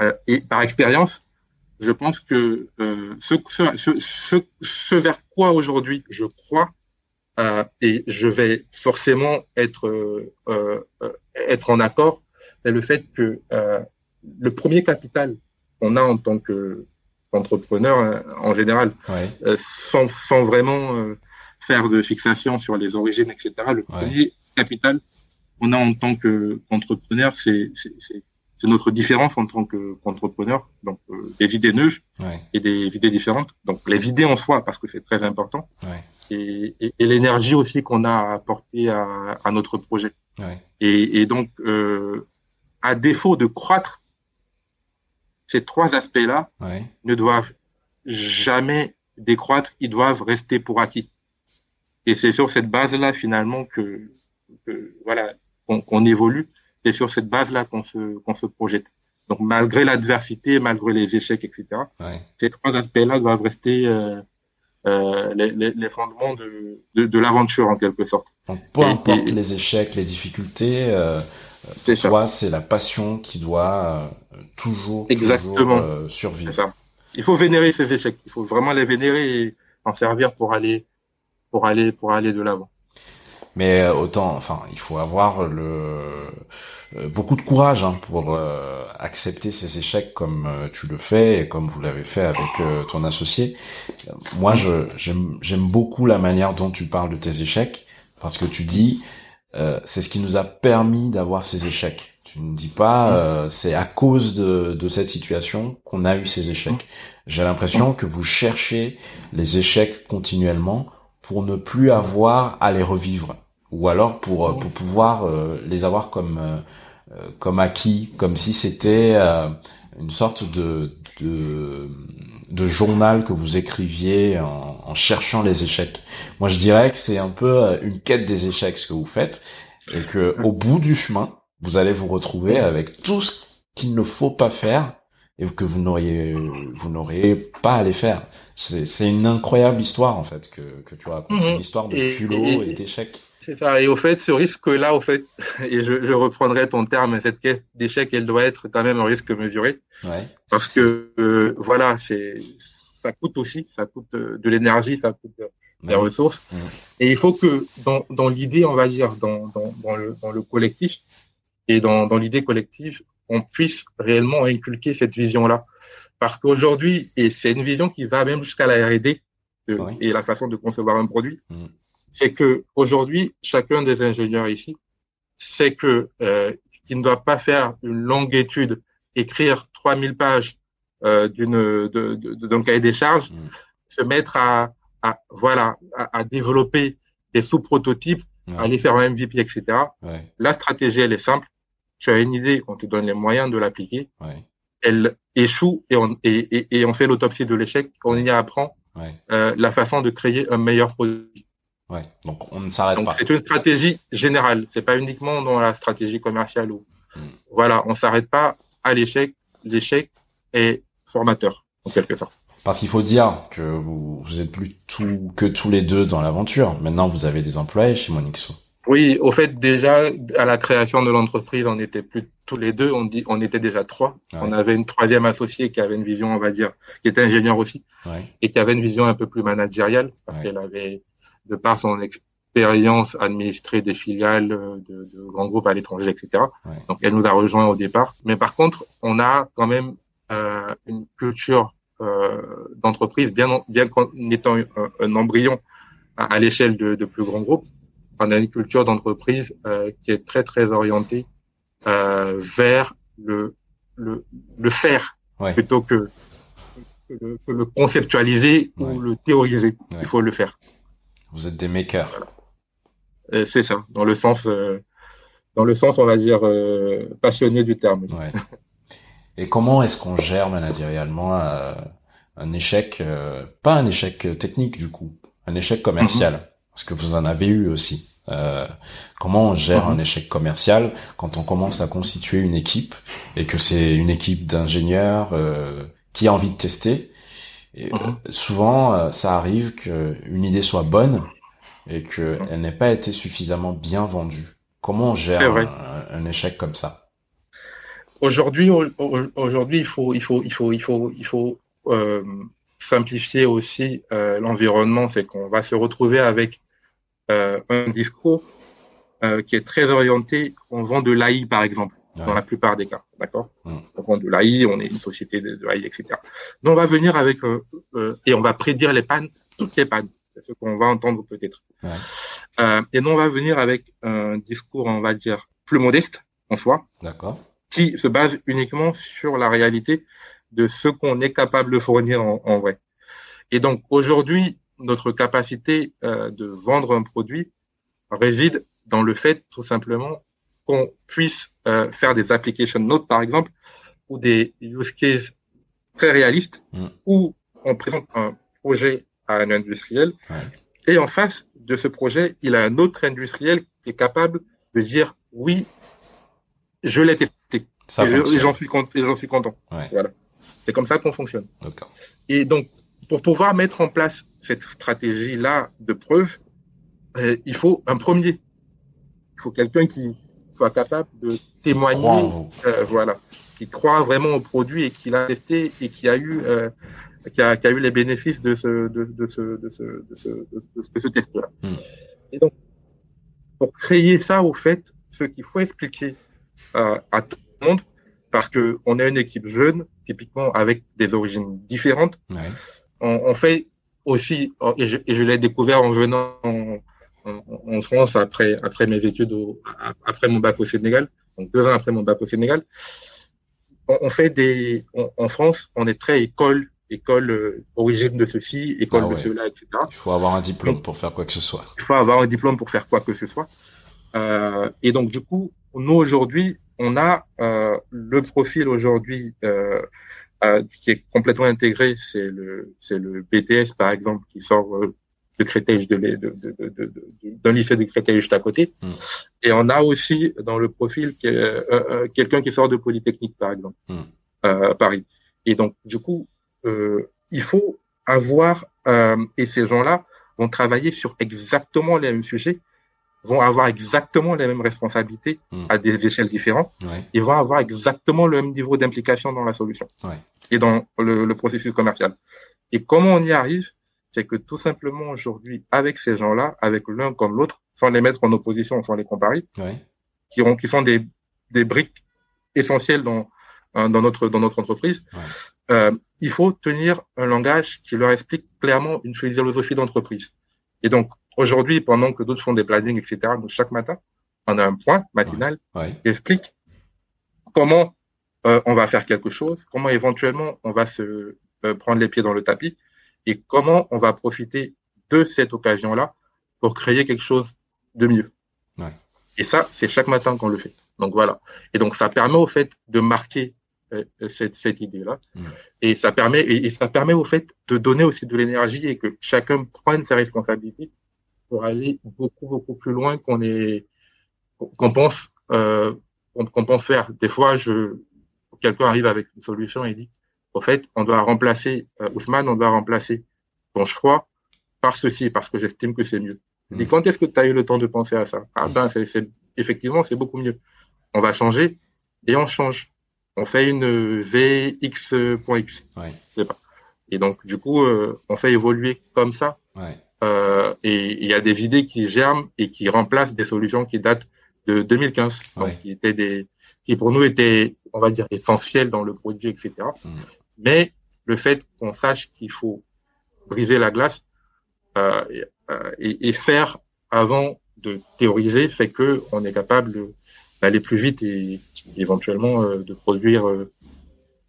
euh, et par expérience, je pense que ce, ce, ce, ce vers quoi aujourd'hui je crois, euh, et je vais forcément être euh, euh, être en accord, c'est le fait que euh, le premier capital qu'on a en tant que entrepreneur hein, en général, Ouais. euh, sans, sans vraiment euh, faire de fixation sur les origines, etc. Le premier capital, qu'on a en tant qu'entrepreneur, c'est c'est notre différence en tant qu'entrepreneur. donc euh, des idées neuves et des idées différentes. Donc les idées en soi, parce que c'est très important. Et, l'énergie aussi qu'on a à apporter à, notre projet. Et, donc, euh, à défaut de croître, ces trois aspects-là ne doivent jamais décroître, ils doivent rester pour acquis. Et c'est sur cette base-là finalement que, voilà qu'on évolue c'est sur cette base-là qu'on se, qu'on se projette. Donc, malgré l'adversité, malgré les échecs, etc., ces trois aspects-là doivent rester euh, euh, les, les, fondements de, de, de l'aventure, en quelque sorte. Donc, peu importe les échecs, les difficultés, euh, pour toi, c'est la passion qui doit euh, toujours, Exactement. toujours survivre. Ça. Il faut vénérer ces échecs. Il faut vraiment les vénérer et en servir pour aller, pour aller, pour aller de l'avant. Mais euh, autant, enfin, il faut avoir le euh, beaucoup de courage hein, pour euh, accepter ces échecs comme tu le fais et comme vous l'avez fait avec ton associé. Moi, je j'aime beaucoup la manière dont tu parles de tes échecs parce que tu dis c'est ce qui nous a permis d'avoir ces échecs. Tu ne dis pas c'est à cause de, de cette situation qu'on a eu ces échecs. J'ai l'impression que vous cherchez les échecs continuellement pour ne plus avoir à les revivre ou alors pour euh, pour pouvoir euh, les avoir comme euh, comme acquis, comme si c'était une sorte de, de, de journal que vous écriviez en, en, cherchant les échecs. Moi, je dirais que c'est un peu une quête des échecs ce que vous faites, et que <laughs> au bout du chemin, vous allez vous retrouver avec tout ce qu'il ne faut pas faire et que vous n'auriez vous n'auriez pas à les faire. C'est une incroyable histoire en fait que, que tu racontes, une mhm. histoire de culot et d'échecs. C'est ça. Et au fait, ce risque-là, au fait, <laughs> et je, je, reprendrai ton terme, cette caisse d'échec, elle doit être quand même un risque mesuré. Ouais. Parce que, euh, voilà, c'est, ça coûte aussi, ça coûte euh, de l'énergie, ça coûte euh, des ressources. Et il faut que, dans, dans l'idée, on va dire, dans, dans, dans, le, dans le collectif, et dans, dans l'idée collective, on puisse réellement inculquer cette vision-là. Parce qu'aujourd'hui, et c'est une vision qui va même jusqu'à la R&D et la façon de concevoir un produit. Mm c'est que aujourd'hui, chacun des ingénieurs ici sait que euh, qu'il ne doit pas faire une longue étude, écrire 3000 pages euh, d'une d'un cahier des charges, mm. se mettre à, à voilà à, développer des sous-prototypes, à aller faire un MVP, etc. La stratégie elle est simple. Tu as une idée, on te donne les moyens de l'appliquer. Elle échoue et on et, et, on fait l'autopsie de l'échec. On y apprend euh, la façon de créer un meilleur produit. Ouais, donc on ne s'arrête pas. C'est une stratégie générale, c'est pas uniquement dans la stratégie commerciale ou hmm. voilà, on s'arrête pas à l'échec. L'échec est formateur en quelque sorte. Parce qu'il faut dire que vous, vous êtes plus tout, que tous les deux dans l'aventure. Maintenant, vous avez des employés chez Monixo. Oui, au fait, déjà, à la création de l'entreprise, on n'était plus tous les deux, on, dit, on était déjà trois. On avait une troisième associée qui avait une vision, on va dire, qui était ingénieur aussi, et qui avait une vision un peu plus managériale, parce qu'elle avait de par son expérience administrer des filiales de, de grands groupes à l'étranger, etc. Donc, elle nous a rejoint au départ. Mais par contre, on a quand même euh, une culture euh, d'entreprise, bien, bien qu'en étant un, embryon à, l'échelle de, de, plus grands groupes, on a une culture d'entreprise euh, qui est très, très orientée euh, vers le, le, le faire plutôt que, que, le, conceptualiser ou le théoriser. Il faut le faire. Vous êtes des makers. C'est ça, dans le sens, euh, dans le sens, on va dire, euh, passionné du terme. Ouais. Et comment est-ce qu'on gère managérialement euh, un échec, pas un échec technique du coup, un échec commercial, mhm. parce que vous en avez eu aussi. comment on gère mhm. un échec commercial quand on commence à constituer une équipe et que c'est une équipe d'ingénieurs qui a envie de tester et euh, mhm. souvent, euh, ça arrive qu'une idée soit bonne et qu'elle n'ait pas été suffisamment bien vendue. Comment on gère un, échec comme ça? Aujourd'hui, aujourd'hui, il faut, il faut, il faut, il faut, il faut euh, simplifier aussi euh, l'environnement. C'est qu'on va se retrouver avec euh, un discours qui est très orienté. On vend de l'AI, par exemple dans la plupart des cas, d'accord mm. On vend de l'AI, on est une société de, de l'AI, etc. Donc on va venir avec euh, euh, et on va prédire les pannes, toutes les pannes. Ce qu'on va entendre peut-être. Ouais. Euh, et nous, on va venir avec un discours, on va dire, plus modeste en soi, qui se base uniquement sur la réalité de ce qu'on est capable de fournir en, en vrai. Et donc, aujourd'hui, notre capacité euh, de vendre un produit réside dans le fait, tout simplement, qu'on puisse euh, faire des application notes, par exemple, ou des use cases très réalistes, Mm. où on présente un projet à un industriel, Ouais. et en face de ce projet, il a un autre industriel qui est capable de dire oui, je l'ai testé, Ça et je- j'en suis, con- content. Ouais. Voilà. C'est comme ça qu'on fonctionne. Et donc, pour pouvoir mettre en place cette stratégie-là de preuve, euh, il faut un premier. Il faut quelqu'un qui soit capable de témoigner, euh, voilà, qui croit vraiment au produit et qui l'a testé et qui a eu, euh, qui, a, qui a eu les bénéfices de ce, de, de ce, de ce, de ce, de ce, de ce test-là. Et donc, pour créer ça, au fait, ce qu'il faut expliquer euh, à tout le monde, parce que on est une équipe jeune, typiquement avec des origines différentes, Ouais. on, on fait aussi, et je, l'ai découvert en venant en, en, en France après, après mes études, au, après mon bac au Sénégal, donc deux ans après mon bac au Sénégal, on, on fait des, on- en France, on est très école, école euh, origine de ceci, école Ah ouais. de cela, etc. Il faut avoir un diplôme pour faire quoi que ce soit. Il faut avoir un diplôme pour faire quoi que ce soit. Euh, et donc, du coup, nous, aujourd'hui, on a euh, le profil aujourd'hui qui est complètement intégré, c'est le, c'est le BTS, par exemple, qui sort de Créteil, de, d'un lycée de Créteil juste à côté. Mm. Et on a aussi dans le profil euh, euh, quelqu'un qui sort de Polytechnique, par exemple, Mm. euh, à Paris. Et donc, du coup, euh, il faut avoir, et ces gens-là vont travailler sur exactement les mêmes sujets, vont avoir exactement les mêmes responsabilités Mm. à des échelles différentes, Ouais. ils vont avoir exactement le même niveau d'implication dans la solution Ouais. et dans le, le processus commercial. Et comment on y arrive? C'est que tout simplement aujourd'hui, avec ces gens-là, avec l'un comme l'autre, sans les mettre en opposition, sans les comparer, Ouais. qui, ont, qui sont des, des briques essentielles dans, euh, dans, notre, dans notre entreprise, Ouais. euh, il faut tenir un langage qui leur explique clairement une philosophie d'entreprise. Et donc, aujourd'hui, pendant que d'autres font des plannings, etc., donc chaque matin, on a un point matinal Ouais. qui explique comment euh, on va faire quelque chose, comment éventuellement on va se euh, prendre les pieds dans le tapis et comment on va profiter de cette occasion-là pour créer quelque chose de mieux. Ouais. Et ça, c'est chaque matin qu'on le fait. Donc voilà. Et donc ça permet au fait de marquer euh, cette, cette idée-là. Et ça permet et, et ça permet au fait de donner aussi de l'énergie et que chacun prenne ses responsabilités pour aller beaucoup beaucoup plus loin qu'on est qu'on pense euh, qu'on pense faire. Des fois, je quelqu'un arrive avec une solution et dit au fait, on doit remplacer euh, Ousmane, on doit remplacer ton choix par ceci parce que j'estime que c'est mieux. Je dis Mm. quand est-ce que tu as eu le temps de penser à ça? Ah ben c'est c'est- effectivement c'est beaucoup mieux. On va changer et on change. On fait une VX.x. Ouais. Je sais pas. Et donc du coup, euh, on fait évoluer comme ça. Ouais. Euh, et il y a des idées qui germent et qui remplacent des solutions qui datent de 2015, donc Ouais. qui étaient des, qui pour nous étaient, on va dire, essentielles dans le produit, etc. Mais le fait qu'on sache qu'il faut briser la glace euh, et, euh, et, faire avant de théoriser fait que on est capable d'aller plus vite et éventuellement euh, de produire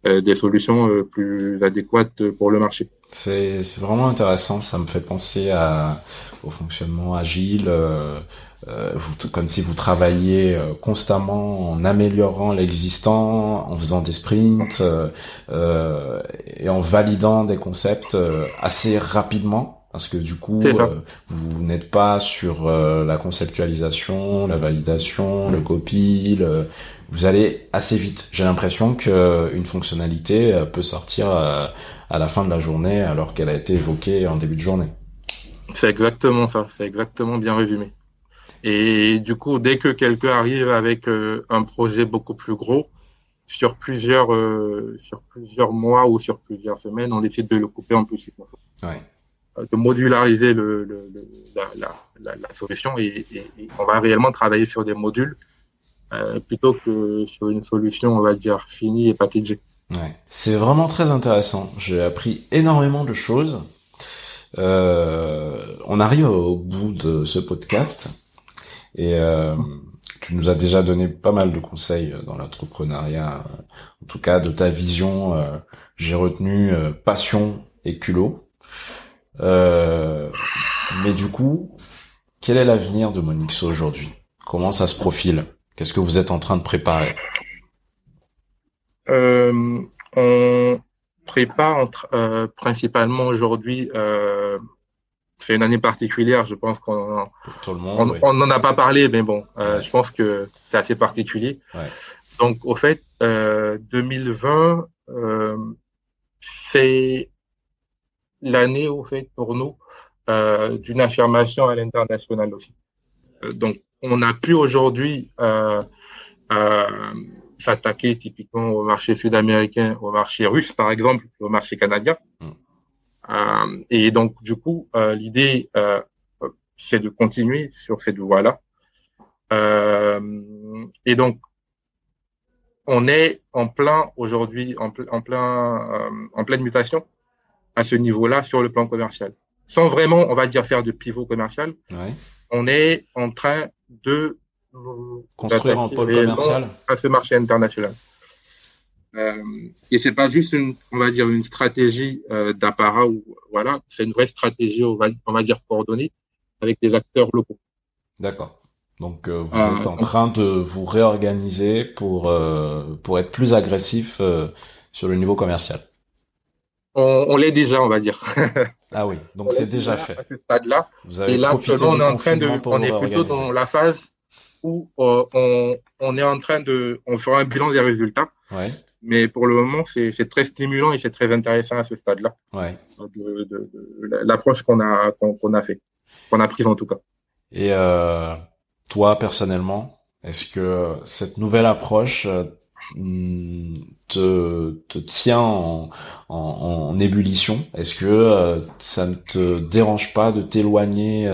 des solutions plus adéquates pour le marché. C'est c'est vraiment intéressant. Ça me fait penser à au fonctionnement agile. euh, euh, vous, comme si vous travailliez euh, constamment en améliorant l'existant, en faisant des sprints euh, euh, et en validant des concepts euh, assez rapidement. Parce que du coup, euh, vous n'êtes pas sur euh, la conceptualisation, la validation, le copy, le... vous allez assez vite. J'ai l'impression que une fonctionnalité euh, peut sortir euh, à la fin de la journée alors qu'elle a été évoquée en début de journée. C'est exactement ça, c'est exactement bien résumé. Et du coup, dès que quelqu'un arrive avec euh, un projet beaucoup plus gros, sur plusieurs, euh, sur plusieurs mois ou sur plusieurs semaines, on décide de le couper en petits morceaux, Ouais. De modulariser le, le, le- la, la, la, la solution et, et, et on va réellement travailler sur des modules euh, plutôt que sur une solution, on va dire, finie et packagée. C'est vraiment très intéressant. J'ai appris énormément de choses. Euh, on arrive au bout de ce podcast et euh, tu nous as déjà donné pas mal de conseils dans l'entrepreneuriat. En tout cas, de ta vision, euh, j'ai retenu passion et culot. Mais du coup, quel est l'avenir de Monixo aujourd'hui? Comment ça se profile? Qu'est-ce que vous êtes en train de préparer? On prépare euh, principalement aujourd'hui. Euh, c'est une année particulière, je pense qu'on tout le monde, on n'en a pas parlé, mais bon, ouais. je pense que c'est assez particulier. Ouais. Donc, au fait, 2020, c'est l'année, au fait, pour nous, euh, d'une affirmation à l'international aussi. Euh, donc, on a pu aujourd'hui euh, s'attaquer typiquement au marché sud-américain, au marché russe, par exemple, au marché canadien. Mm. et donc, du coup, l'idée, c'est de continuer sur cette voie-là. et donc, on est en plein aujourd'hui, en, en, plein, en pleine mutation à ce niveau-là sur le plan commercial. Sans vraiment, on va dire, faire de pivot commercial, ouais. on est en train de construire un pôle commercial à ce marché international. Euh, et c'est pas juste une, on va dire, une stratégie euh, d'apparat ou voilà, c'est une vraie stratégie, on va, on va dire coordonnée avec des acteurs locaux. D'accord. Donc euh, vous êtes en train de vous réorganiser pour euh, pour être plus agressif euh, sur le niveau commercial. On, on l'est déjà, on va dire. <laughs> ah oui, donc c'est déjà, fait. À ce stade-là. Vous avez Et là, on du est en train de, on est plutôt dans la phase où euh, on, on est en train de, on fera un bilan des résultats. Ouais, Mais pour le moment, c'est très stimulant et c'est très intéressant à ce stade-là, ouais. de, de, de l'approche qu'on a qu'on a fait, qu'on a prise en tout cas. Et euh, toi personnellement, est-ce que cette nouvelle approche euh, te, te tient en, en, en ébullition? Est-ce que euh, ça ne te dérange pas de t'éloigner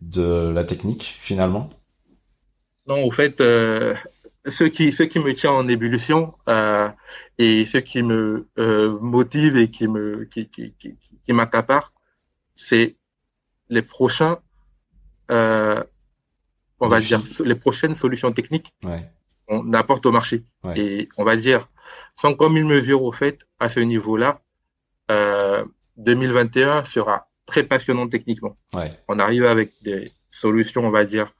de la technique finalement? Non, au fait, euh, ce qui ce qui me tient en ébullition euh, et ce qui me euh, motive et qui me qui qui qui, qui m'accapare, c'est les prochains on va dire les prochaines solutions techniques Ouais, qu'on apporte au marché. Ouais. Et on va dire, sans comme une mesure au fait, à ce niveau-là, euh, 2021 sera très passionnant techniquement. ouais, On arrive avec des solutions, on va dire,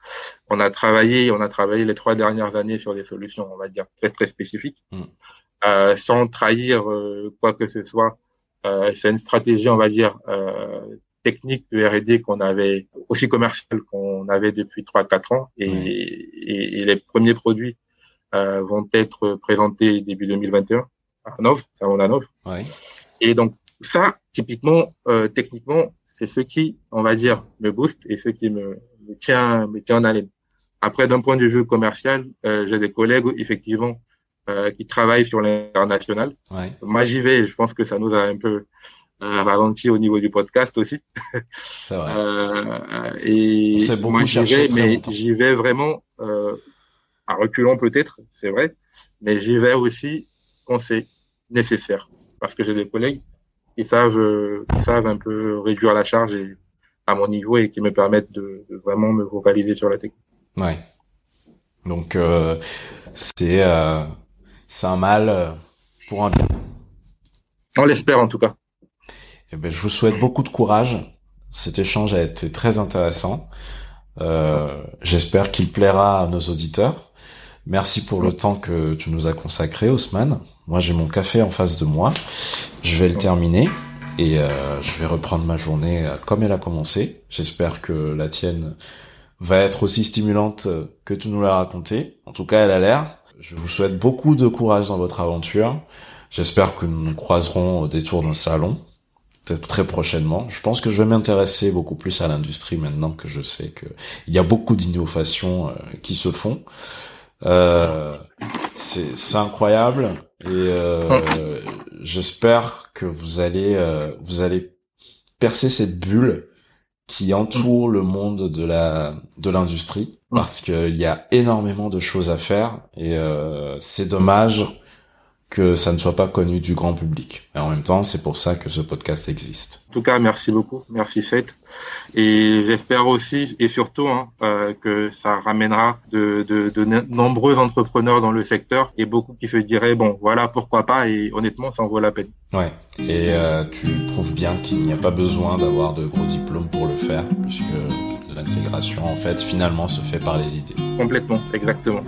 on a travaillé, on a travaillé les trois dernières années sur des solutions, on va dire, très très spécifiques, Mm. euh, sans trahir euh, quoi que ce soit. Euh, c'est une stratégie, on va dire, technique de R&D qu'on avait, aussi commerciale qu'on avait depuis trois quatre ans, et, Ouais. et, et les premiers produits vont être présentés début 2021 à Hanovre, salon d'Hanovre. ouais, Et donc, ça, typiquement, techniquement, c'est ce qui, on va dire, me booste et ce qui me, me tient, me tient en haleine. Après, d'un point de vue commercial, euh, j'ai des collègues, effectivement, euh, qui travaillent sur l'international. ouais. Moi, j'y vais. Je pense que ça nous a un peu euh, ralenti au niveau du podcast aussi. C'est vrai. Et moi, j'y vais, mais j'y vais vraiment à reculons peut-être, c'est vrai, mais j'y vais aussi quand c'est nécessaire, parce que j'ai des collègues qui savent, euh, qui savent un peu réduire la charge et, à mon niveau et qui me permettent de, de vraiment me focaliser sur la technique. Ouais. Donc euh, c'est euh, c'est un mal pour un bien. On l'espère en tout cas. Eh ben, je vous souhaite beaucoup de courage. Cet échange a été très intéressant. Euh, J'espère qu'il plaira à nos auditeurs. Merci pour le temps que tu nous as consacré, Haussmann. Moi, j'ai mon café en face de moi. Je vais le terminer et euh, je vais reprendre ma journée euh, comme elle a commencé. J'espère que la tienne va être aussi stimulante euh, que tu nous l'as raconté. En tout cas, elle a l'air. Je vous souhaite beaucoup de courage dans votre aventure. J'espère que nous nous croiserons au détour d'un salon peut-être très prochainement. Je pense que je vais m'intéresser beaucoup plus à l'industrie maintenant que je sais que il y a beaucoup d'innovations qui se font. Euh, c'est incroyable. Et euh, j'espère que vous allez euh, vous allez percer cette bulle qui entoure le monde de la de l'industrie parce qu'il y a énormément de choses à faire. Et c'est dommage que ça ne soit pas connu du grand public. Et en même temps, c'est pour ça que ce podcast existe. En tout cas, merci beaucoup, merci Seth. Et j'espère aussi et surtout hein, euh, que ça ramènera de, de, de, nombreux entrepreneurs dans le secteur et beaucoup qui se diraient bon voilà pourquoi pas et honnêtement ça en vaut la peine. Ouais. Et euh, tu prouves bien qu'il n'y a pas besoin d'avoir de gros diplômes pour le faire puisque l'intégration en fait finalement se fait par les idées. Complètement, exactement.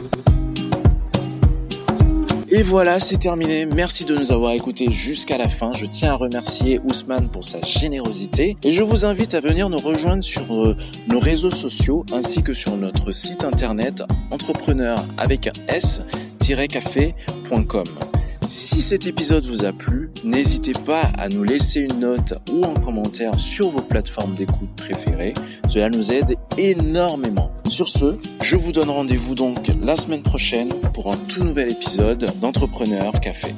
Et voilà, c'est terminé. Merci de nous avoir écoutés jusqu'à la fin. Je tiens à remercier Ousmane pour sa générosité et je vous invite à venir nous rejoindre sur euh, nos réseaux sociaux ainsi que sur notre site internet entrepreneur avec un s-café.com. Si cet épisode vous a plu, n'hésitez pas à nous laisser une note ou un commentaire sur vos plateformes d'écoute préférées. Cela nous aide énormément. Sur ce, je vous donne rendez-vous donc la semaine prochaine pour un tout nouvel épisode d'Entrepreneur Café.